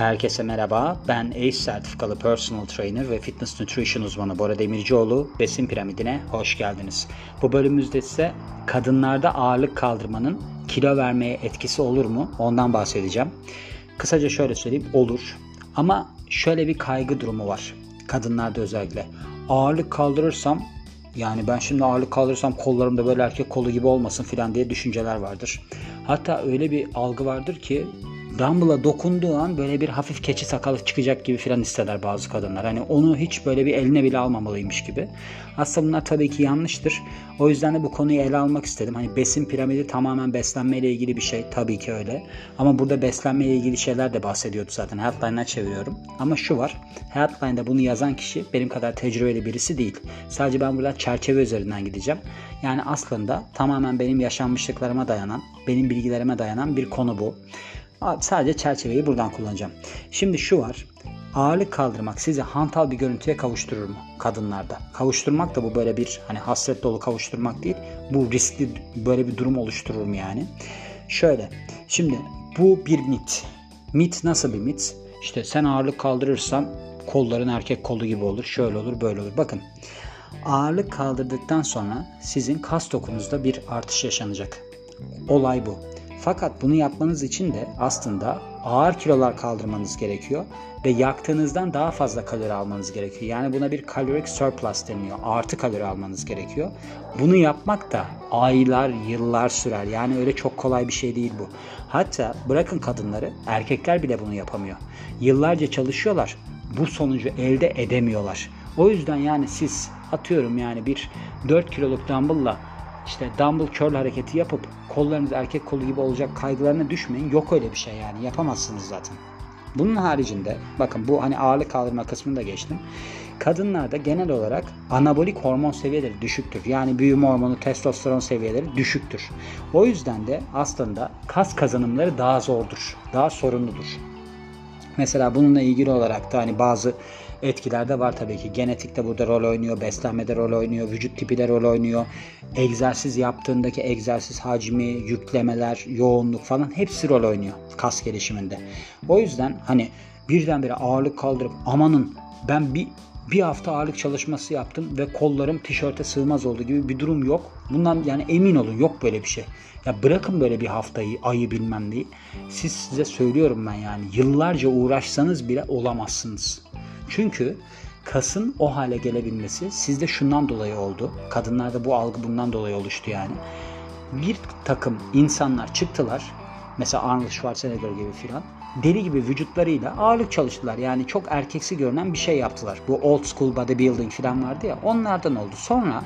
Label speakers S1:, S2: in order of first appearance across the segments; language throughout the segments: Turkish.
S1: Herkese merhaba. Ben ACE sertifikalı personal trainer ve fitness nutrition uzmanı Bora Demircioğlu. Besin piramidine hoş geldiniz. Bu bölümümüzde ise kadınlarda ağırlık kaldırmanın kilo vermeye etkisi olur mu? Ondan bahsedeceğim. Kısaca şöyle söyleyeyim, olur. Ama şöyle bir kaygı durumu var. Kadınlarda özellikle. Ağırlık kaldırırsam yani ben şimdi ağırlık kaldırırsam kollarımda böyle erkek kolu gibi olmasın filan diye düşünceler vardır. Hatta öyle bir algı vardır ki Dumble'a dokunduğu an böyle bir hafif keçi sakalı çıkacak gibi filan hisseder bazı kadınlar. Hani onu hiç böyle bir eline bile almamalıymış gibi. Aslında bunlar tabii ki yanlıştır. O yüzden de bu konuyu ele almak istedim. Hani besin piramidi tamamen beslenmeyle ilgili bir şey. Tabii ki öyle. Ama burada beslenmeyle ilgili şeyler de bahsediyordu zaten. Healthline'a çeviriyorum. Ama şu var. Healthline'da bunu yazan kişi benim kadar tecrübeli birisi değil. Sadece ben burada çerçeve üzerinden gideceğim. Yani aslında tamamen benim yaşanmışlıklarıma dayanan, benim bilgilerime dayanan bir konu bu. Sadece çerçeveyi buradan kullanacağım. Şimdi şu var. Ağırlık kaldırmak sizi hantal bir görüntüye kavuşturur mu kadınlarda? Kavuşturmak da bu böyle bir hani hasret dolu kavuşturmak değil. Bu riskli böyle bir durum oluşturur mu yani? Şöyle. Şimdi bu bir mit. Mit nasıl bir mit? İşte sen ağırlık kaldırırsan kolların erkek kolu gibi olur. Şöyle olur, böyle olur. Bakın. Ağırlık kaldırdıktan sonra sizin kas dokunuzda bir artış yaşanacak. Olay bu. Fakat bunu yapmanız için de aslında ağır kilolar kaldırmanız gerekiyor ve yaktığınızdan daha fazla kalori almanız gerekiyor. Yani buna bir caloric surplus deniyor. Artı kalori almanız gerekiyor. Bunu yapmak da aylar, yıllar sürer. Yani öyle çok kolay bir şey değil bu. Hatta bırakın kadınları, erkekler bile bunu yapamıyor. Yıllarca çalışıyorlar. Bu sonucu elde edemiyorlar. O yüzden yani siz atıyorum yani bir 4 kiloluk dumbbell'la işte dumbbell curl hareketi yapıp kollarınız erkek kolu gibi olacak kaygılarına düşmeyin. Yok öyle bir şey yani yapamazsınız zaten. Bunun haricinde bakın bu hani ağırlık kaldırma kısmını da geçtim. Kadınlarda genel olarak anabolik hormon seviyeleri düşüktür. Yani büyüme hormonu, testosteron seviyeleri düşüktür. O yüzden de aslında kas kazanımları daha zordur. Daha sorunludur. Mesela bununla ilgili olarak da hani bazı etkiler de var tabii ki. Genetik de burada rol oynuyor, beslenmede rol oynuyor, vücut tipi de rol oynuyor. Egzersiz yaptığındaki egzersiz hacmi, yüklemeler, yoğunluk falan hepsi rol oynuyor kas gelişiminde. O yüzden hani birdenbire ağırlık kaldırıp amanın ben bir bir hafta ağırlık çalışması yaptım ve kollarım tişörte sığmaz oldu gibi bir durum yok. Bundan yani emin olun yok böyle bir şey. Ya bırakın böyle bir haftayı, ayı bilmem neyi. Siz size söylüyorum ben yani yıllarca uğraşsanız bile olamazsınız. Çünkü kasın o hale gelebilmesi sizde şundan dolayı oldu. Kadınlarda bu algı bundan dolayı oluştu yani. Bir takım insanlar çıktılar. Mesela Arnold Schwarzenegger gibi filan. Deli gibi vücutlarıyla ağırlık çalıştılar. Yani çok erkeksi görünen bir şey yaptılar. Bu old school bodybuilding filan vardı ya. Onlardan oldu. Sonra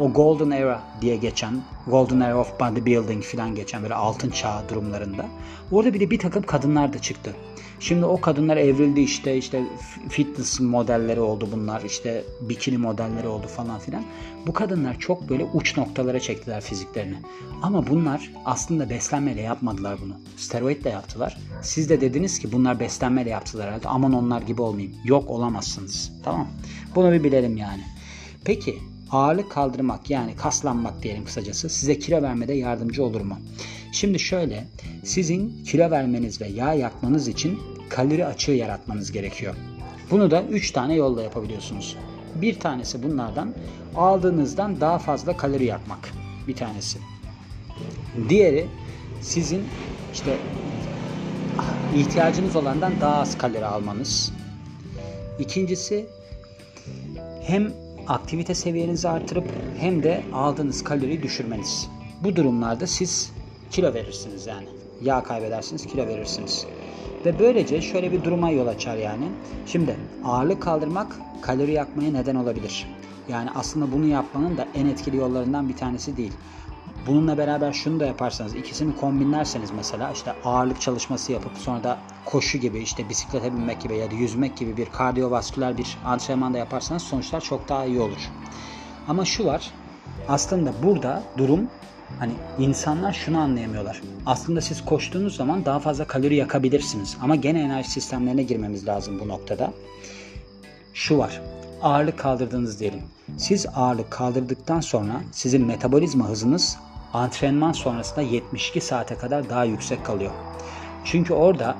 S1: o golden era diye geçen, golden era of bodybuilding filan geçen böyle altın çağı durumlarında. Orada bile bir takım kadınlar da çıktı. Şimdi o kadınlar evrildi işte işte fitness modelleri oldu bunlar işte bikini modelleri oldu falan filan. Bu kadınlar çok böyle uç noktalara çektiler fiziklerini. Ama bunlar aslında beslenmeyle yapmadılar bunu. Steroidle yaptılar. Siz de dediniz ki bunlar beslenmeyle yaptılar herhalde. Aman onlar gibi olmayayım. Yok olamazsınız. Tamam. Bunu bir bilelim yani. Peki ağırlık kaldırmak yani kaslanmak diyelim kısacası size kilo vermede yardımcı olur mu? Şimdi şöyle sizin kilo vermeniz ve yağ yakmanız için kalori açığı yaratmanız gerekiyor. Bunu da 3 tane yolla yapabiliyorsunuz. Bir tanesi bunlardan aldığınızdan daha fazla kalori yakmak. Bir tanesi. Diğeri sizin işte ihtiyacınız olandan daha az kalori almanız. İkincisi hem aktivite seviyenizi artırıp hem de aldığınız kaloriyi düşürmeniz. Bu durumlarda siz kilo verirsiniz yani. Yağ kaybedersiniz, kilo verirsiniz. Ve böylece şöyle bir duruma yol açar yani. Şimdi ağırlık kaldırmak kalori yakmaya neden olabilir. Yani aslında bunu yapmanın da en etkili yollarından bir tanesi değil. Bununla beraber şunu da yaparsanız ikisini kombinlerseniz mesela işte ağırlık çalışması yapıp sonra da koşu gibi işte bisiklete binmek gibi ya da yüzmek gibi bir kardiyovasküler bir antrenman da yaparsanız sonuçlar çok daha iyi olur. Ama şu var aslında burada durum Hani insanlar şunu anlayamıyorlar. Aslında siz koştuğunuz zaman daha fazla kalori yakabilirsiniz. Ama gene enerji sistemlerine girmemiz lazım bu noktada. Şu var. Ağırlık kaldırdınız diyelim. Siz ağırlık kaldırdıktan sonra sizin metabolizma hızınız antrenman sonrasında 72 saate kadar daha yüksek kalıyor. Çünkü orada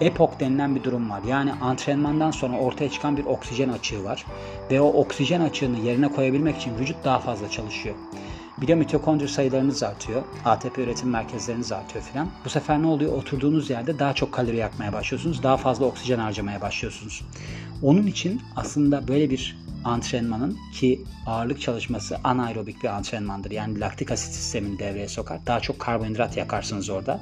S1: EPOK denilen bir durum var. Yani antrenmandan sonra ortaya çıkan bir oksijen açığı var. Ve o oksijen açığını yerine koyabilmek için vücut daha fazla çalışıyor. Bir de mitokondri sayılarınız artıyor. ATP üretim merkezleriniz artıyor filan. Bu sefer ne oluyor? Oturduğunuz yerde daha çok kalori yakmaya başlıyorsunuz. Daha fazla oksijen harcamaya başlıyorsunuz. Onun için aslında böyle bir antrenmanın ki ağırlık çalışması anaerobik bir antrenmandır. Yani laktik asit sistemini devreye sokar. Daha çok karbonhidrat yakarsınız orada.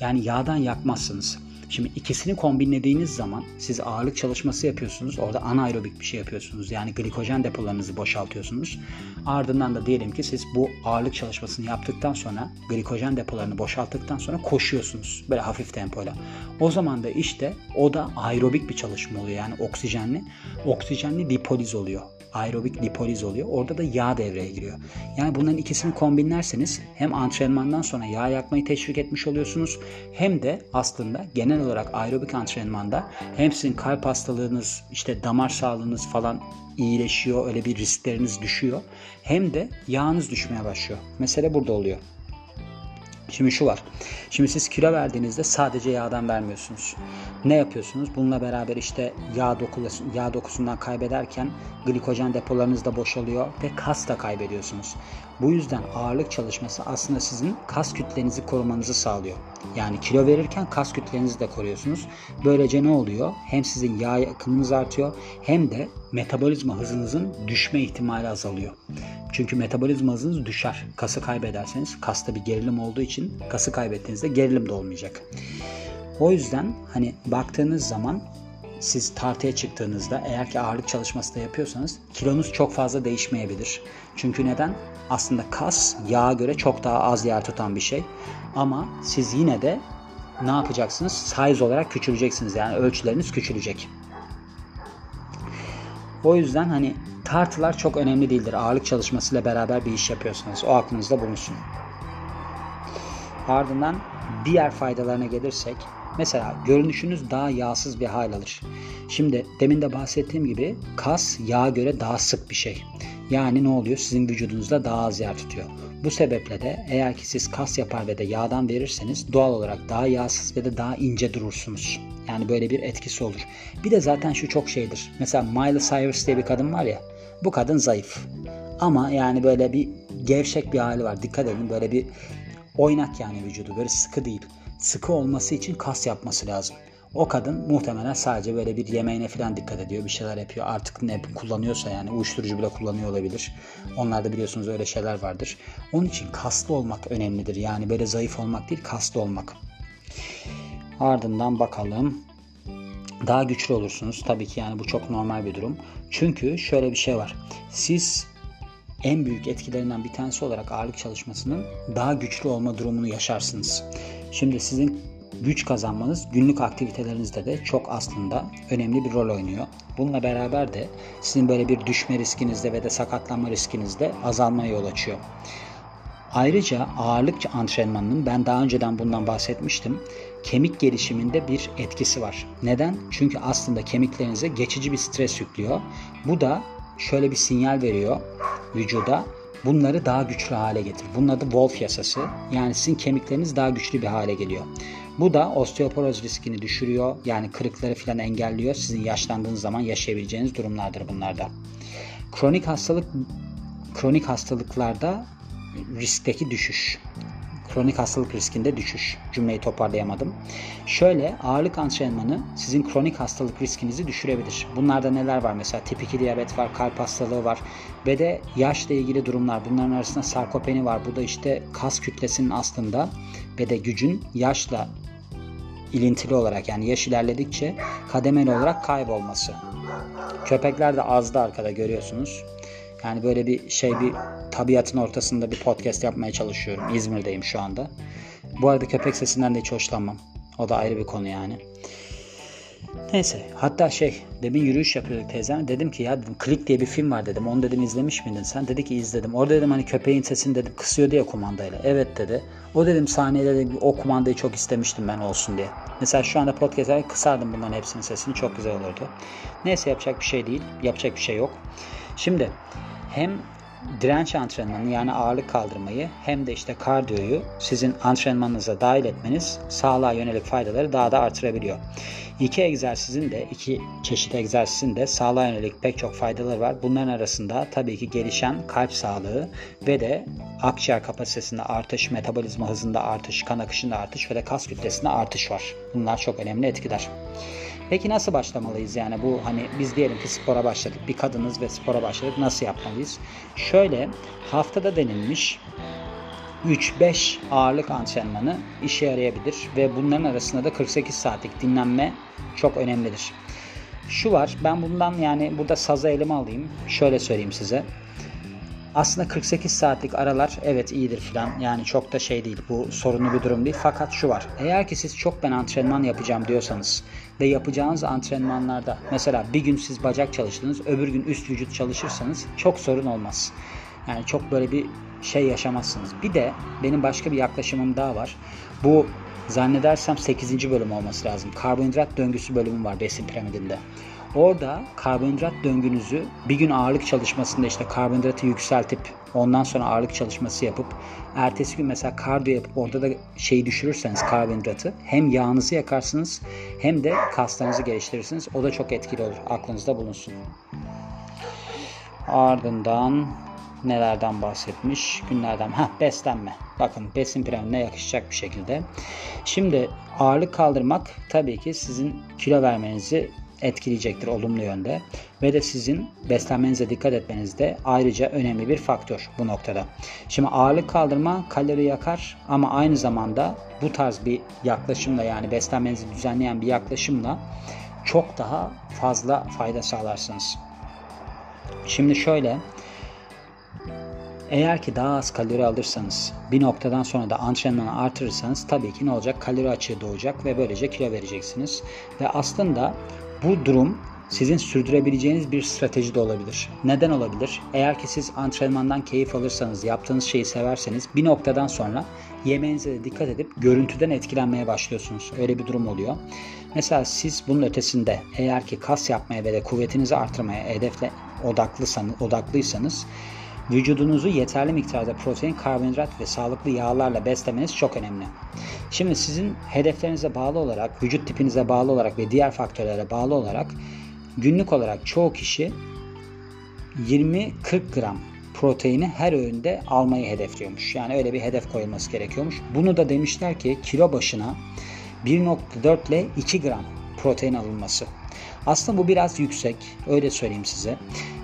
S1: Yani yağdan yakmazsınız. Şimdi ikisini kombinlediğiniz zaman siz ağırlık çalışması yapıyorsunuz. Orada anaerobik bir şey yapıyorsunuz. Yani glikojen depolarınızı boşaltıyorsunuz. Ardından da diyelim ki siz bu ağırlık çalışmasını yaptıktan sonra glikojen depolarını boşalttıktan sonra koşuyorsunuz. Böyle hafif tempoyla. O zaman da işte o da aerobik bir çalışma oluyor. Yani oksijenli. Oksijenli lipoliz oluyor aerobik lipoliz oluyor. Orada da yağ devreye giriyor. Yani bunların ikisini kombinlerseniz hem antrenmandan sonra yağ yakmayı teşvik etmiş oluyorsunuz hem de aslında genel olarak aerobik antrenmanda hem sizin kalp hastalığınız, işte damar sağlığınız falan iyileşiyor, öyle bir riskleriniz düşüyor. Hem de yağınız düşmeye başlıyor. Mesele burada oluyor. Şimdi şu var. Şimdi siz kilo verdiğinizde sadece yağdan vermiyorsunuz. Ne yapıyorsunuz? Bununla beraber işte yağ, dokusu, yağ dokusundan kaybederken glikojen depolarınız da boşalıyor ve kas da kaybediyorsunuz. Bu yüzden ağırlık çalışması aslında sizin kas kütlenizi korumanızı sağlıyor. Yani kilo verirken kas kütlenizi de koruyorsunuz. Böylece ne oluyor? Hem sizin yağ yakımınız artıyor hem de metabolizma hızınızın düşme ihtimali azalıyor. Çünkü metabolizma hızınız düşer. Kası kaybederseniz kasta bir gerilim olduğu için kası kaybettiğinizde gerilim de olmayacak. O yüzden hani baktığınız zaman siz tartıya çıktığınızda eğer ki ağırlık çalışması da yapıyorsanız kilonuz çok fazla değişmeyebilir. Çünkü neden? Aslında kas yağa göre çok daha az yer tutan bir şey. Ama siz yine de ne yapacaksınız? Size olarak küçüleceksiniz. Yani ölçüleriniz küçülecek. O yüzden hani tartılar çok önemli değildir. Ağırlık çalışmasıyla beraber bir iş yapıyorsanız. O aklınızda bulunsun. Ardından diğer faydalarına gelirsek Mesela görünüşünüz daha yağsız bir hal alır. Şimdi demin de bahsettiğim gibi kas yağa göre daha sık bir şey. Yani ne oluyor? Sizin vücudunuzda daha az yer tutuyor. Bu sebeple de eğer ki siz kas yapar ve de yağdan verirseniz doğal olarak daha yağsız ve de daha ince durursunuz. Yani böyle bir etkisi olur. Bir de zaten şu çok şeydir. Mesela Miley Cyrus diye bir kadın var ya. Bu kadın zayıf. Ama yani böyle bir gevşek bir hali var. Dikkat edin böyle bir oynak yani vücudu. Böyle sıkı değil sıkı olması için kas yapması lazım. O kadın muhtemelen sadece böyle bir yemeğine falan dikkat ediyor. Bir şeyler yapıyor. Artık ne kullanıyorsa yani uyuşturucu bile kullanıyor olabilir. Onlarda biliyorsunuz öyle şeyler vardır. Onun için kaslı olmak önemlidir. Yani böyle zayıf olmak değil kaslı olmak. Ardından bakalım. Daha güçlü olursunuz. Tabii ki yani bu çok normal bir durum. Çünkü şöyle bir şey var. Siz en büyük etkilerinden bir tanesi olarak ağırlık çalışmasının daha güçlü olma durumunu yaşarsınız. Şimdi sizin güç kazanmanız günlük aktivitelerinizde de çok aslında önemli bir rol oynuyor. Bununla beraber de sizin böyle bir düşme riskinizde ve de sakatlanma riskinizde azalmaya yol açıyor. Ayrıca ağırlık antrenmanının ben daha önceden bundan bahsetmiştim. Kemik gelişiminde bir etkisi var. Neden? Çünkü aslında kemiklerinize geçici bir stres yüklüyor. Bu da şöyle bir sinyal veriyor vücuda bunları daha güçlü hale getir. Bunun adı Wolf yasası. Yani sizin kemikleriniz daha güçlü bir hale geliyor. Bu da osteoporoz riskini düşürüyor. Yani kırıkları falan engelliyor. Sizin yaşlandığınız zaman yaşayabileceğiniz durumlardır bunlarda. Kronik hastalık kronik hastalıklarda riskteki düşüş kronik hastalık riskinde düşüş. Cümleyi toparlayamadım. Şöyle ağırlık antrenmanı sizin kronik hastalık riskinizi düşürebilir. Bunlarda neler var? Mesela tip 2 diyabet var, kalp hastalığı var ve de yaşla ilgili durumlar. Bunların arasında sarkopeni var. Bu da işte kas kütlesinin aslında ve de gücün yaşla ilintili olarak yani yaş ilerledikçe kademeli olarak kaybolması. Köpekler de azdı arkada görüyorsunuz. Yani böyle bir şey bir tabiatın ortasında bir podcast yapmaya çalışıyorum. İzmir'deyim şu anda. Bu arada köpek sesinden de hiç hoşlanmam. O da ayrı bir konu yani. Neyse hatta şey demin yürüyüş yapıyorduk teyzem dedim ki ya dedim Klik diye bir film var dedim. Onu dedim izlemiş miydin sen? Dedi ki izledim. Orada dedim hani köpeğin sesini dedim kısıyor diye kumandayla. Evet dedi. O dedim sahnede de o kumandayı çok istemiştim ben olsun diye. Mesela şu anda podcast'e kısardım bunların hepsinin sesini çok güzel olurdu. Neyse yapacak bir şey değil yapacak bir şey yok. Şimdi hem direnç antrenmanı yani ağırlık kaldırmayı hem de işte kardiyoyu sizin antrenmanınıza dahil etmeniz sağlığa yönelik faydaları daha da artırabiliyor. İki egzersizin de iki çeşit egzersizin de sağlığa yönelik pek çok faydaları var. Bunların arasında tabii ki gelişen kalp sağlığı ve de akciğer kapasitesinde artış, metabolizma hızında artış, kan akışında artış ve de kas kütlesinde artış var. Bunlar çok önemli etkiler. Peki nasıl başlamalıyız yani bu hani biz diyelim ki spora başladık bir kadınız ve spora başladık nasıl yapmalıyız? Şöyle haftada denilmiş 3-5 ağırlık antrenmanı işe yarayabilir ve bunların arasında da 48 saatlik dinlenme çok önemlidir. Şu var ben bundan yani burada saza elime alayım şöyle söyleyeyim size. Aslında 48 saatlik aralar evet iyidir filan. Yani çok da şey değil. Bu sorunlu bir durum değil. Fakat şu var. Eğer ki siz çok ben antrenman yapacağım diyorsanız ve yapacağınız antrenmanlarda mesela bir gün siz bacak çalıştınız, öbür gün üst vücut çalışırsanız çok sorun olmaz. Yani çok böyle bir şey yaşamazsınız. Bir de benim başka bir yaklaşımım daha var. Bu zannedersem 8. bölüm olması lazım. Karbonhidrat döngüsü bölümü var besin piramidinde. Orada karbonhidrat döngünüzü bir gün ağırlık çalışmasında işte karbonhidratı yükseltip ondan sonra ağırlık çalışması yapıp ertesi gün mesela kardiyo yapıp orada da şeyi düşürürseniz karbonhidratı hem yağınızı yakarsınız hem de kaslarınızı geliştirirsiniz. O da çok etkili olur. Aklınızda bulunsun. Ardından nelerden bahsetmiş? Günlerden. Ha beslenme. Bakın besin piramidine yakışacak bir şekilde. Şimdi ağırlık kaldırmak tabii ki sizin kilo vermenizi etkileyecektir olumlu yönde ve de sizin beslenmenize dikkat etmeniz de ayrıca önemli bir faktör bu noktada. Şimdi ağırlık kaldırma kalori yakar ama aynı zamanda bu tarz bir yaklaşımla yani beslenmenizi düzenleyen bir yaklaşımla çok daha fazla fayda sağlarsınız. Şimdi şöyle eğer ki daha az kalori alırsanız bir noktadan sonra da antrenmanı artırırsanız tabii ki ne olacak? Kalori açığı doğacak ve böylece kilo vereceksiniz. Ve aslında bu durum sizin sürdürebileceğiniz bir strateji de olabilir. Neden olabilir? Eğer ki siz antrenmandan keyif alırsanız, yaptığınız şeyi severseniz bir noktadan sonra yemeğinize de dikkat edip görüntüden etkilenmeye başlıyorsunuz. Öyle bir durum oluyor. Mesela siz bunun ötesinde eğer ki kas yapmaya ve de kuvvetinizi artırmaya hedefle odaklıysanız, odaklıysanız vücudunuzu yeterli miktarda protein, karbonhidrat ve sağlıklı yağlarla beslemeniz çok önemli. Şimdi sizin hedeflerinize bağlı olarak, vücut tipinize bağlı olarak ve diğer faktörlere bağlı olarak günlük olarak çoğu kişi 20-40 gram proteini her öğünde almayı hedefliyormuş. Yani öyle bir hedef koyulması gerekiyormuş. Bunu da demişler ki kilo başına 1.4 ile 2 gram protein alınması. Aslında bu biraz yüksek. Öyle söyleyeyim size.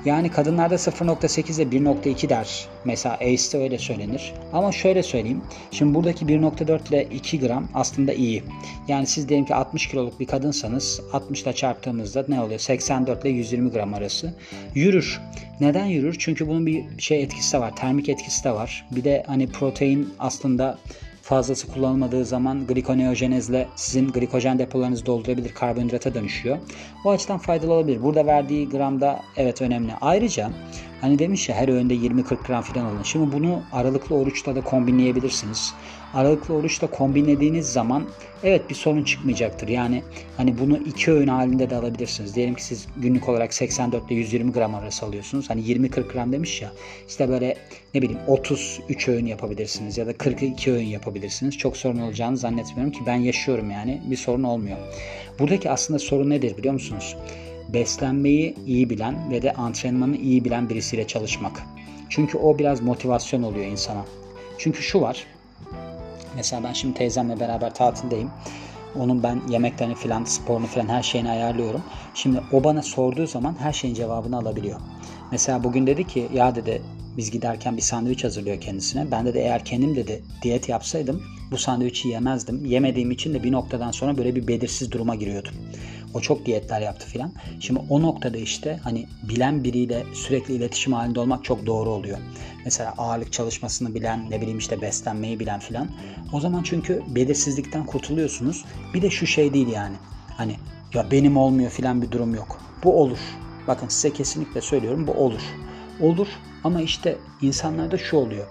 S1: Yani kadınlarda 0.8 ile 1.2 der. Mesela ACE'de öyle söylenir. Ama şöyle söyleyeyim. Şimdi buradaki 1.4 ile 2 gram aslında iyi. Yani siz diyelim ki 60 kiloluk bir kadınsanız 60 ile çarptığımızda ne oluyor? 84 ile 120 gram arası. Yürür. Neden yürür? Çünkü bunun bir şey etkisi de var. Termik etkisi de var. Bir de hani protein aslında fazlası kullanılmadığı zaman glikoneojenezle sizin glikojen depolarınızı doldurabilir, karbonhidrata dönüşüyor. O açıdan faydalı olabilir. Burada verdiği gramda evet önemli. Ayrıca hani demiş ya her öğünde 20-40 gram falan alın. Şimdi bunu aralıklı oruçla da kombinleyebilirsiniz aralıklı oruçla kombinlediğiniz zaman evet bir sorun çıkmayacaktır. Yani hani bunu iki öğün halinde de alabilirsiniz. Diyelim ki siz günlük olarak 84 ile 120 gram arası alıyorsunuz. Hani 20-40 gram demiş ya. İşte böyle ne bileyim 33 öğün yapabilirsiniz ya da 42 öğün yapabilirsiniz. Çok sorun olacağını zannetmiyorum ki ben yaşıyorum yani bir sorun olmuyor. Buradaki aslında sorun nedir biliyor musunuz? Beslenmeyi iyi bilen ve de antrenmanı iyi bilen birisiyle çalışmak. Çünkü o biraz motivasyon oluyor insana. Çünkü şu var. Mesela ben şimdi teyzemle beraber tatildeyim. Onun ben yemeklerini filan, sporunu filan her şeyini ayarlıyorum. Şimdi o bana sorduğu zaman her şeyin cevabını alabiliyor. Mesela bugün dedi ki ya dedi biz giderken bir sandviç hazırlıyor kendisine. Ben de, eğer kendim dedi diyet yapsaydım bu sandviçi yemezdim. Yemediğim için de bir noktadan sonra böyle bir belirsiz duruma giriyordum. O çok diyetler yaptı filan. Şimdi o noktada işte hani bilen biriyle sürekli iletişim halinde olmak çok doğru oluyor. Mesela ağırlık çalışmasını bilen, ne bileyim işte beslenmeyi bilen filan. O zaman çünkü belirsizlikten kurtuluyorsunuz. Bir de şu şey değil yani. Hani ya benim olmuyor filan bir durum yok. Bu olur. Bakın size kesinlikle söylüyorum bu olur. Olur ama işte insanlarda şu oluyor.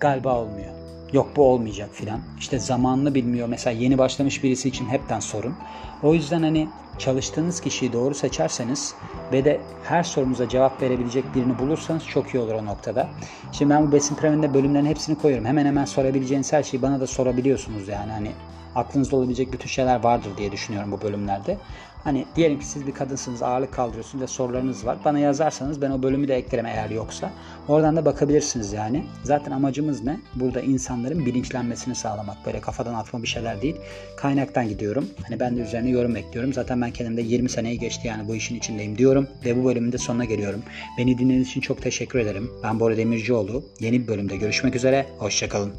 S1: Galiba olmuyor. Yok bu olmayacak filan. İşte zamanını bilmiyor. Mesela yeni başlamış birisi için hepten sorun. O yüzden hani çalıştığınız kişiyi doğru seçerseniz ve de her sorumuza cevap verebilecek birini bulursanız çok iyi olur o noktada. Şimdi ben bu besin piramidinde bölümlerin hepsini koyuyorum. Hemen hemen sorabileceğiniz her şeyi bana da sorabiliyorsunuz yani hani aklınızda olabilecek bütün şeyler vardır diye düşünüyorum bu bölümlerde. Hani diyelim ki siz bir kadınsınız, ağırlık kaldırıyorsunuz ve sorularınız var. Bana yazarsanız ben o bölümü de eklerim eğer yoksa. Oradan da bakabilirsiniz yani. Zaten amacımız ne? Burada insanların bilinçlenmesini sağlamak. Böyle kafadan atma bir şeyler değil. Kaynaktan gidiyorum. Hani ben de üzerine yorum ekliyorum. Zaten ben kendimde 20 seneyi geçti yani bu işin içindeyim diyorum. Ve bu bölümün de sonuna geliyorum. Beni dinlediğiniz için çok teşekkür ederim. Ben Bora Demircioğlu. Yeni bir bölümde görüşmek üzere. Hoşçakalın.